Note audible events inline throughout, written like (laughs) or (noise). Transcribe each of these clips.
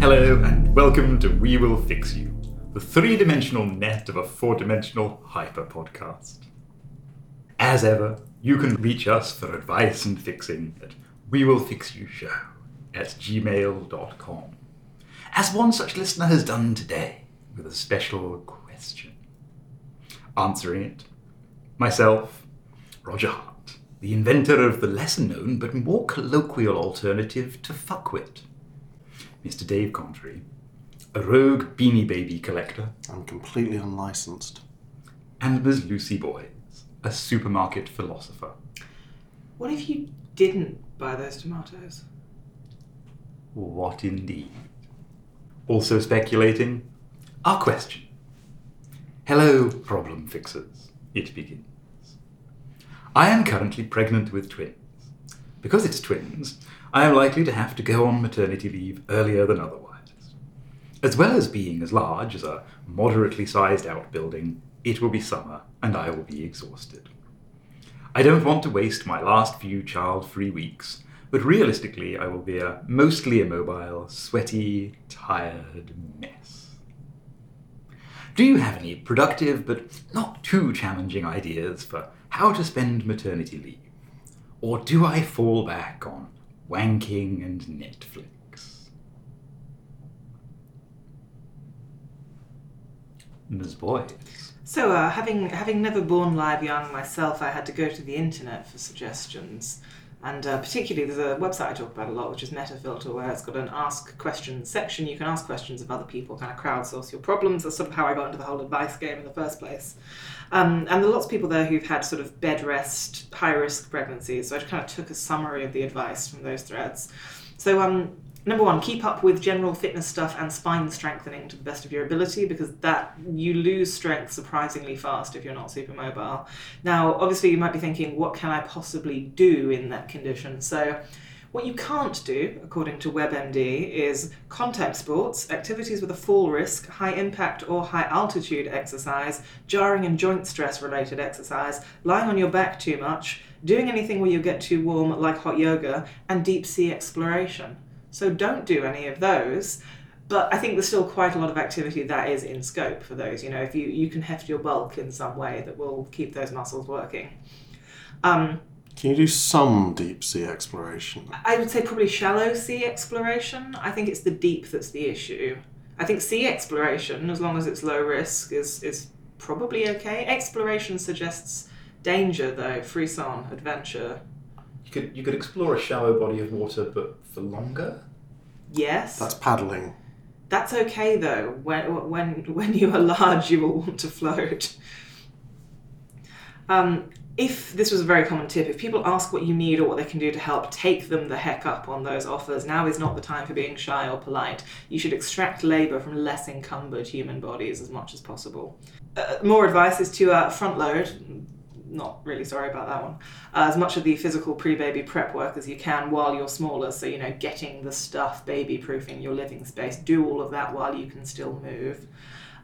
Hello, and welcome to We Will Fix You, the three dimensional net of a four dimensional hyper podcast. As ever, you can reach us for advice and fixing at We Will Fix You Show at gmail.com. As one such listener has done today, with a special question. Answering it, myself, Roger Hart, the inventor of the lesser known but more colloquial alternative to fuckwit. Mr. Dave Contry, a rogue beanie baby collector, I'm completely unlicensed. and Ms. Lucy Boys, a supermarket philosopher. What if you didn't buy those tomatoes? What indeed? Also speculating, our question. Hello, problem fixers. It begins. I am currently pregnant with twins. Because it's twins, I am likely to have to go on maternity leave earlier than otherwise. As well as being as large as a moderately sized outbuilding, it will be summer and I will be exhausted. I don't want to waste my last few child free weeks, but realistically, I will be a mostly immobile, sweaty, tired mess. Do you have any productive but not too challenging ideas for how to spend maternity leave? Or do I fall back on wanking and Netflix? Ms. Boyd. So, uh, having having never born live young myself, I had to go to the internet for suggestions. And uh, particularly, there's a website I talk about a lot, which is Metafilter, where it's got an ask questions section. You can ask questions of other people, kind of crowdsource your problems. That's sort of how I got into the whole advice game in the first place. Um, and there are lots of people there who've had sort of bed rest, high risk pregnancies. So I just kind of took a summary of the advice from those threads. So, um, number one, keep up with general fitness stuff and spine strengthening to the best of your ability because that you lose strength surprisingly fast if you're not super mobile. Now, obviously, you might be thinking, what can I possibly do in that condition? So, what you can't do, according to WebMD, is contact sports, activities with a fall risk, high impact or high altitude exercise, jarring and joint stress related exercise, lying on your back too much, doing anything where you get too warm, like hot yoga, and deep sea exploration. So don't do any of those. But I think there's still quite a lot of activity that is in scope for those. You know, if you, you can heft your bulk in some way that will keep those muscles working. Um, Can you do some deep sea exploration? I would say probably shallow sea exploration. I think it's the deep that's the issue. I think sea exploration, as long as it's low risk, is is probably okay. Exploration suggests danger though, frisson, adventure. You could, you could explore a shallow body of water, but for longer? Yes. That's paddling. That's okay though. When when when you are large, you will want to float. Um, if this was a very common tip, if people ask what you need or what they can do to help, take them the heck up on those offers. Now is not the time for being shy or polite. You should extract labour from less encumbered human bodies as much as possible. Uh, more advice is to uh, front load. Not really sorry about that one. Uh, as much of the physical pre-baby prep work as you can while you're smaller. So you know, getting the stuff, baby-proofing your living space. Do all of that while you can still move.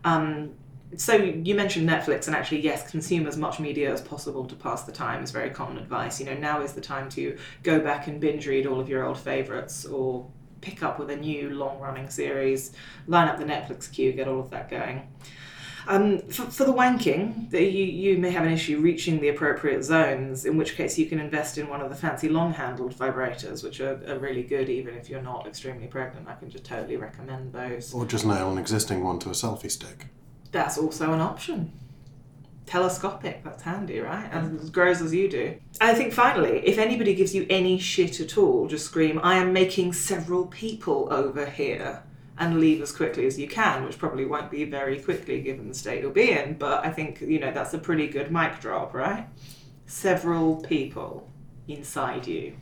Um, so you mentioned Netflix, and actually, yes, consume as much media as possible to pass the time is very common advice. You know, now is the time to go back and binge read all of your old favorites, or pick up with a new long-running series, line up the Netflix queue, get all of that going. Um, for, for the wanking, the, you, you may have an issue reaching the appropriate zones, in which case you can invest in one of the fancy long handled vibrators, which are, are really good even if you're not extremely pregnant. I can just totally recommend those. Or just nail an existing one to a selfie stick. That's also an option. Telescopic, that's handy, right? And as grows as you do. I think finally, if anybody gives you any shit at all, just scream, I am making several people over here. And leave as quickly as you can, which probably won't be very quickly given the state you'll be in, but I think, you know, that's a pretty good mic drop, right? Several people inside you.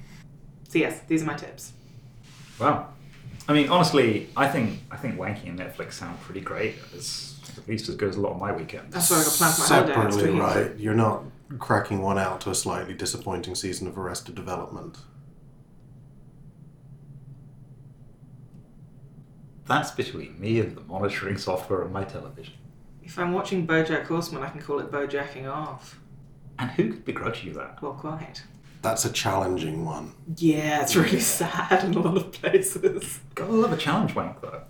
So, yes, these are my tips. Wow. I mean, honestly, I think I think wanking and Netflix sound pretty great. It's at least as good as a lot of my weekends. That's why I got planned for my holiday. Separately, week. right? You're not cracking one out to a slightly disappointing season of Arrested Development. That's between me and the monitoring software on my television. If I'm watching Bojack Horseman, I can call it Bojacking off. And who could begrudge you that? Well, quite. That's a challenging one. Yeah, it's really sad in a lot of places. Gotta love a challenge wank though.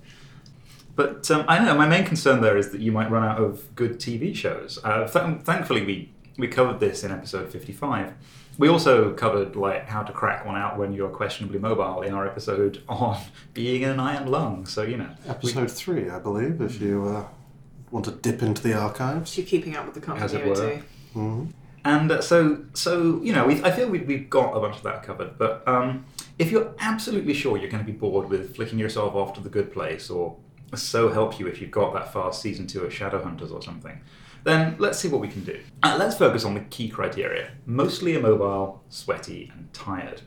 But um, I know. My main concern there is that you might run out of good TV shows. Uh, th- thankfully, we we covered this in episode fifty-five. We also covered like how to crack one out when you're questionably mobile in our episode (laughs) on being in an iron lung. So you know, we- Episode three, I believe, if you uh, want to dip into the archives. You're keeping up with the As it were. continuity. hmm And uh, so, so you know, we, I feel we, we've got a bunch of that covered. But um, if you're absolutely sure you're going to be bored with flicking yourself off to the good place, or so help you if you've got that far season two of Shadowhunters or something, then let's see what we can do. Uh, let's focus on the key criteria: mostly immobile, sweaty, and tired.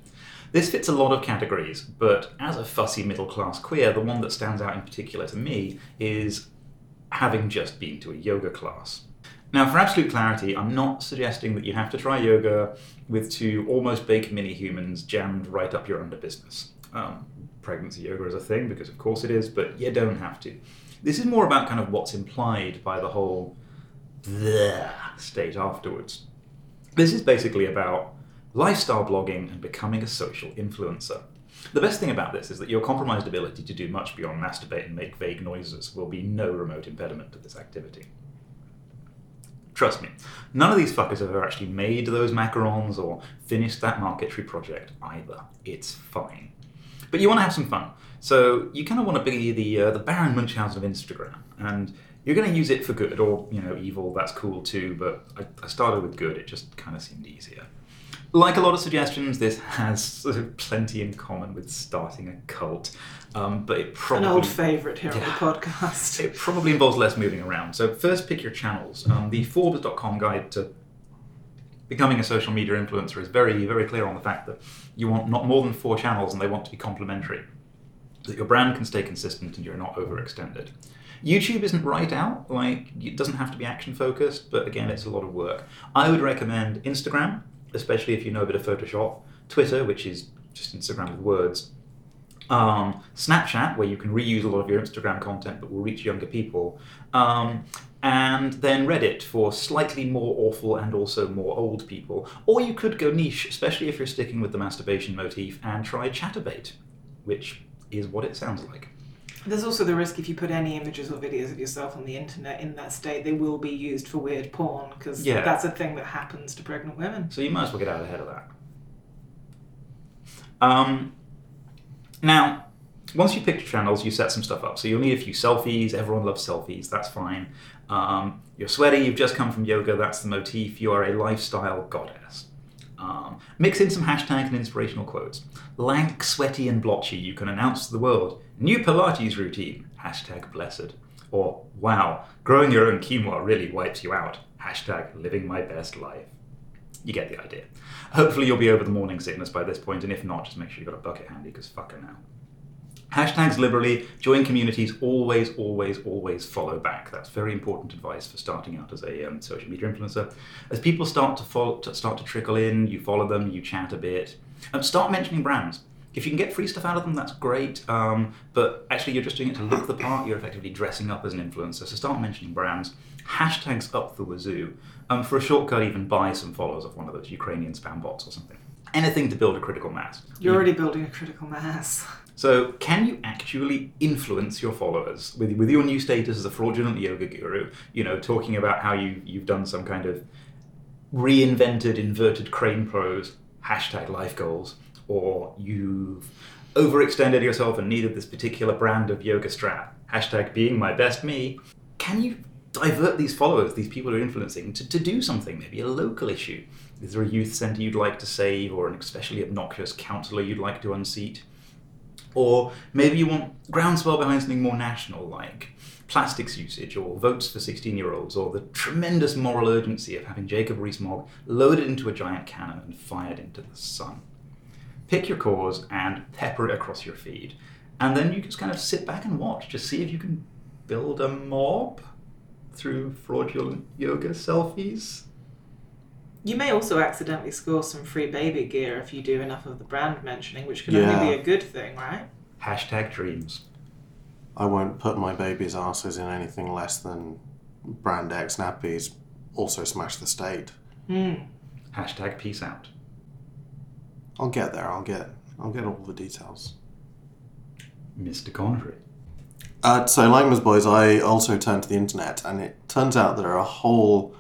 This fits a lot of categories, but as a fussy middle class queer, the one that stands out in particular to me is having just been to a yoga class. Now, for absolute clarity, I'm not suggesting that you have to try yoga with two almost baked mini humans jammed right up your under business. Um, pregnancy yoga is a thing, because of course it is, but you don't have to. This is more about kind of what's implied by the whole state afterwards. This is basically about lifestyle blogging and becoming a social influencer. The best thing about this is that your compromised ability to do much beyond masturbate and make vague noises will be no remote impediment to this activity. Trust me, none of these fuckers have ever actually made those macarons or finished that marquetry project either. It's fine. But you want to have some fun. So you kind of want to be the, uh, the Baron Munchausen of Instagram. And you're going to use it for good or, you know, evil, that's cool too. But I, I started with good, it just kind of seemed easier. Like a lot of suggestions, this has sort of plenty in common with starting a cult. Um, but it probably An old favourite here Yeah. on the podcast. it probably involves less moving around. So first, pick your channels. Um, the Forbes.com guide to becoming a social media influencer is very, very clear on the fact that you want not more than four channels, and they want to be complementary, that your brand can stay consistent and you're not overextended. YouTube isn't right out; like it doesn't have to be action focused, but again, it's a lot of work. I would recommend Instagram, especially if you know a bit of Photoshop. Twitter, which is just Instagram with words, um, Snapchat, where you can reuse a lot of your Instagram content but will reach younger people, um, and then Reddit for slightly more awful and also more old people. Or you could go niche, especially if you're sticking with the masturbation motif, and try Chaturbate, which is what it sounds like. There's also the risk if you put any images or videos of yourself on the internet in that state, they will be used for weird porn because Yeah. that's a thing that happens to pregnant women. So you might as well get out ahead of that. Um, now, once you pick your channels, you set some stuff up. So you'll need a few selfies. Everyone loves selfies. That's fine. Um, you're sweaty. You've just come from yoga. That's the motif. You are a lifestyle goddess. Um, mix in some hashtag and inspirational quotes. Lank, sweaty, and blotchy. You can announce to the world new Pilates routine. Hashtag blessed. Or wow, growing your own quinoa really wipes you out. Hashtag living my best life. You get the idea. Hopefully, you'll be over the morning sickness by this point, and if not, just make sure you've got a bucket handy because fucker now. Hashtags liberally, join communities, always, always, always follow back. That's very important advice for starting out as a um, social media influencer. As people start to follow, to start to trickle in, you follow them, you chat a bit, and start mentioning brands. If you can get free stuff out of them, that's great. Um, but actually, you're just doing it to look the part. You're effectively dressing up as an influencer. So start mentioning brands. Hashtags up the wazoo. Um, for a shortcut, even buy some followers of one of those Ukrainian spam bots or something. Anything to build a critical mass. You're already building a critical mass. (laughs) So, can you actually influence your followers with, with your new status as a fraudulent yoga guru? You know, talking about how you you've done some kind of reinvented inverted crane pose, hashtag life goals, or you've overextended yourself and needed this particular brand of yoga strap, hashtag being my best me. Can you divert these followers, these people who are influencing, to, to do something, maybe a local issue? Is there a youth centre you'd like to save, or an especially obnoxious counsellor you'd like to unseat? Or maybe you want groundswell behind something more national, like plastics usage, or votes for 16 year olds, or the tremendous moral urgency of having Jacob Rees Mogg loaded into a giant cannon and fired into the sun. Pick your cause and pepper it across your feed. And then you just kind of sit back and watch, just see if you can build a mob through fraudulent yoga selfies. You may also accidentally score some free baby gear if you do enough of the brand mentioning, which can Yeah. only be a good thing, right? Hashtag dreams. I won't put my baby's asses in anything less than brand X nappies. Also, smash the state. Hmm. Hashtag peace out. I'll get there. I'll get I'll get all the details. Mr. Connery. Uh, so, like Ms. Boys, I also turned to the internet, and it turns out there are a whole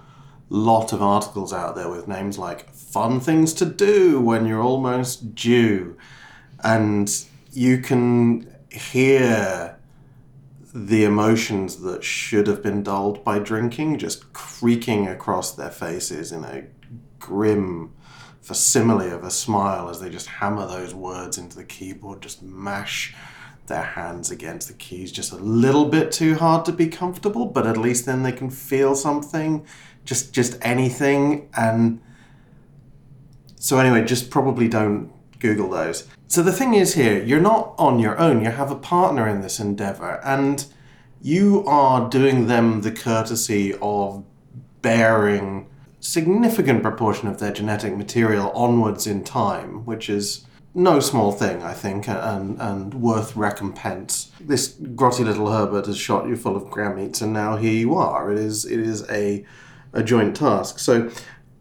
lot of articles out there with names like "fun things to do when you're almost due," and you can hear the emotions that should have been dulled by drinking just creaking across their faces in a grim facsimile of a smile as they just hammer those words into the keyboard, just mash their hands against the keys just a little bit too hard to be comfortable, but at least then they can feel something, just just anything. And so anyway, just probably don't Google those. So the thing is here, you're not on your own. You have a partner in this endeavor, and you are doing them the courtesy of bearing significant proportion of their genetic material onwards in time, which is no small thing, I think, and, and worth recompense. This grotty little Herbert has shot you full of gametes, and now here you are. It is it is a a joint task. So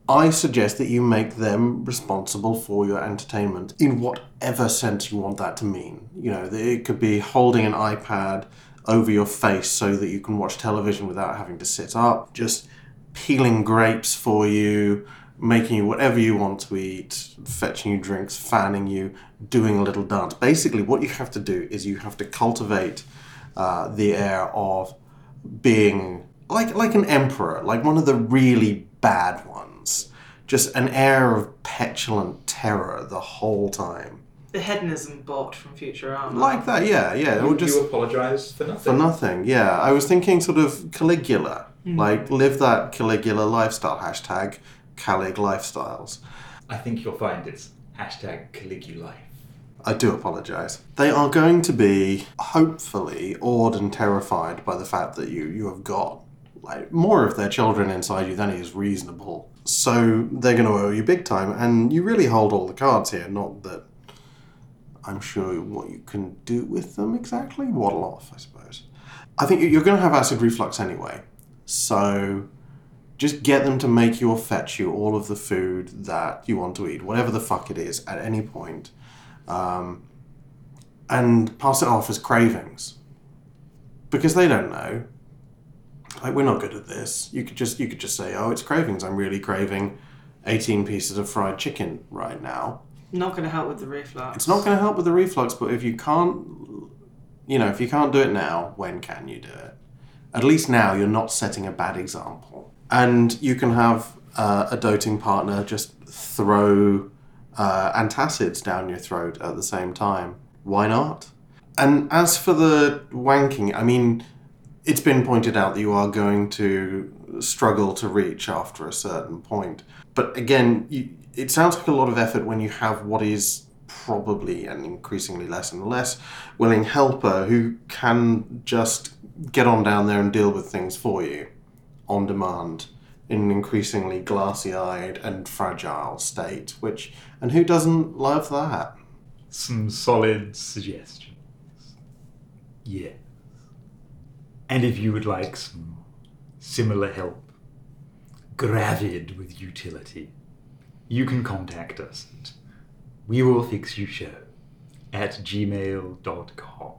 I suggest that you make them responsible for your entertainment in whatever sense you want that to mean. You know, it could be holding an iPad over your face so that you can watch television without having to sit up, just peeling grapes for you, making you whatever you want to eat, fetching you drinks, fanning you, doing a little dance. Basically, what you have to do is you have to cultivate uh, the air of being like like an emperor, like one of the really bad ones. Just an air of petulant terror the whole time. The hedonism bot from future Futurama. Like that, yeah, yeah. Or just you apologise for nothing. for nothing, yeah. I was thinking sort of Caligula. Mm. Like live that Caligula lifestyle. Hashtag Calig lifestyles. I think you'll find it's hashtag Caligula. I do apologise. They are going to be hopefully awed and terrified by the fact that you you have got like more of their children inside you than is reasonable. So they're going to owe you big time, and you really hold all the cards here. Not that I'm sure what you can do with them exactly. Waddle off, I suppose. I think you're going to have acid reflux anyway, so just get them to make you or fetch you all of the food that you want to eat, whatever the fuck it is, at any point um, and pass it off as cravings because they don't know. Like we're not good at this. You could just you could just say, "Oh, it's cravings. I'm really craving 18 pieces of fried chicken right now." Not going to help with the reflux. It's not going to help with the reflux, but if you can't, you know, if you can't do it now, when can you do it? At least now you're not setting a bad example, and you can have uh, a doting partner just throw uh, antacids down your throat at the same time. Why not? And as for the wanking, I mean, it's been pointed out that you are going to struggle to reach after a certain point. But again, you, it sounds like a lot of effort when you have what is probably an increasingly less and less willing helper who can just get on down there and deal with things for you on demand in an increasingly glassy-eyed and fragile state which and who doesn't love that Some solid suggestions. Yes. And if you would like some similar help, gravid with utility, you can contact us we will fix you show at gmail.com.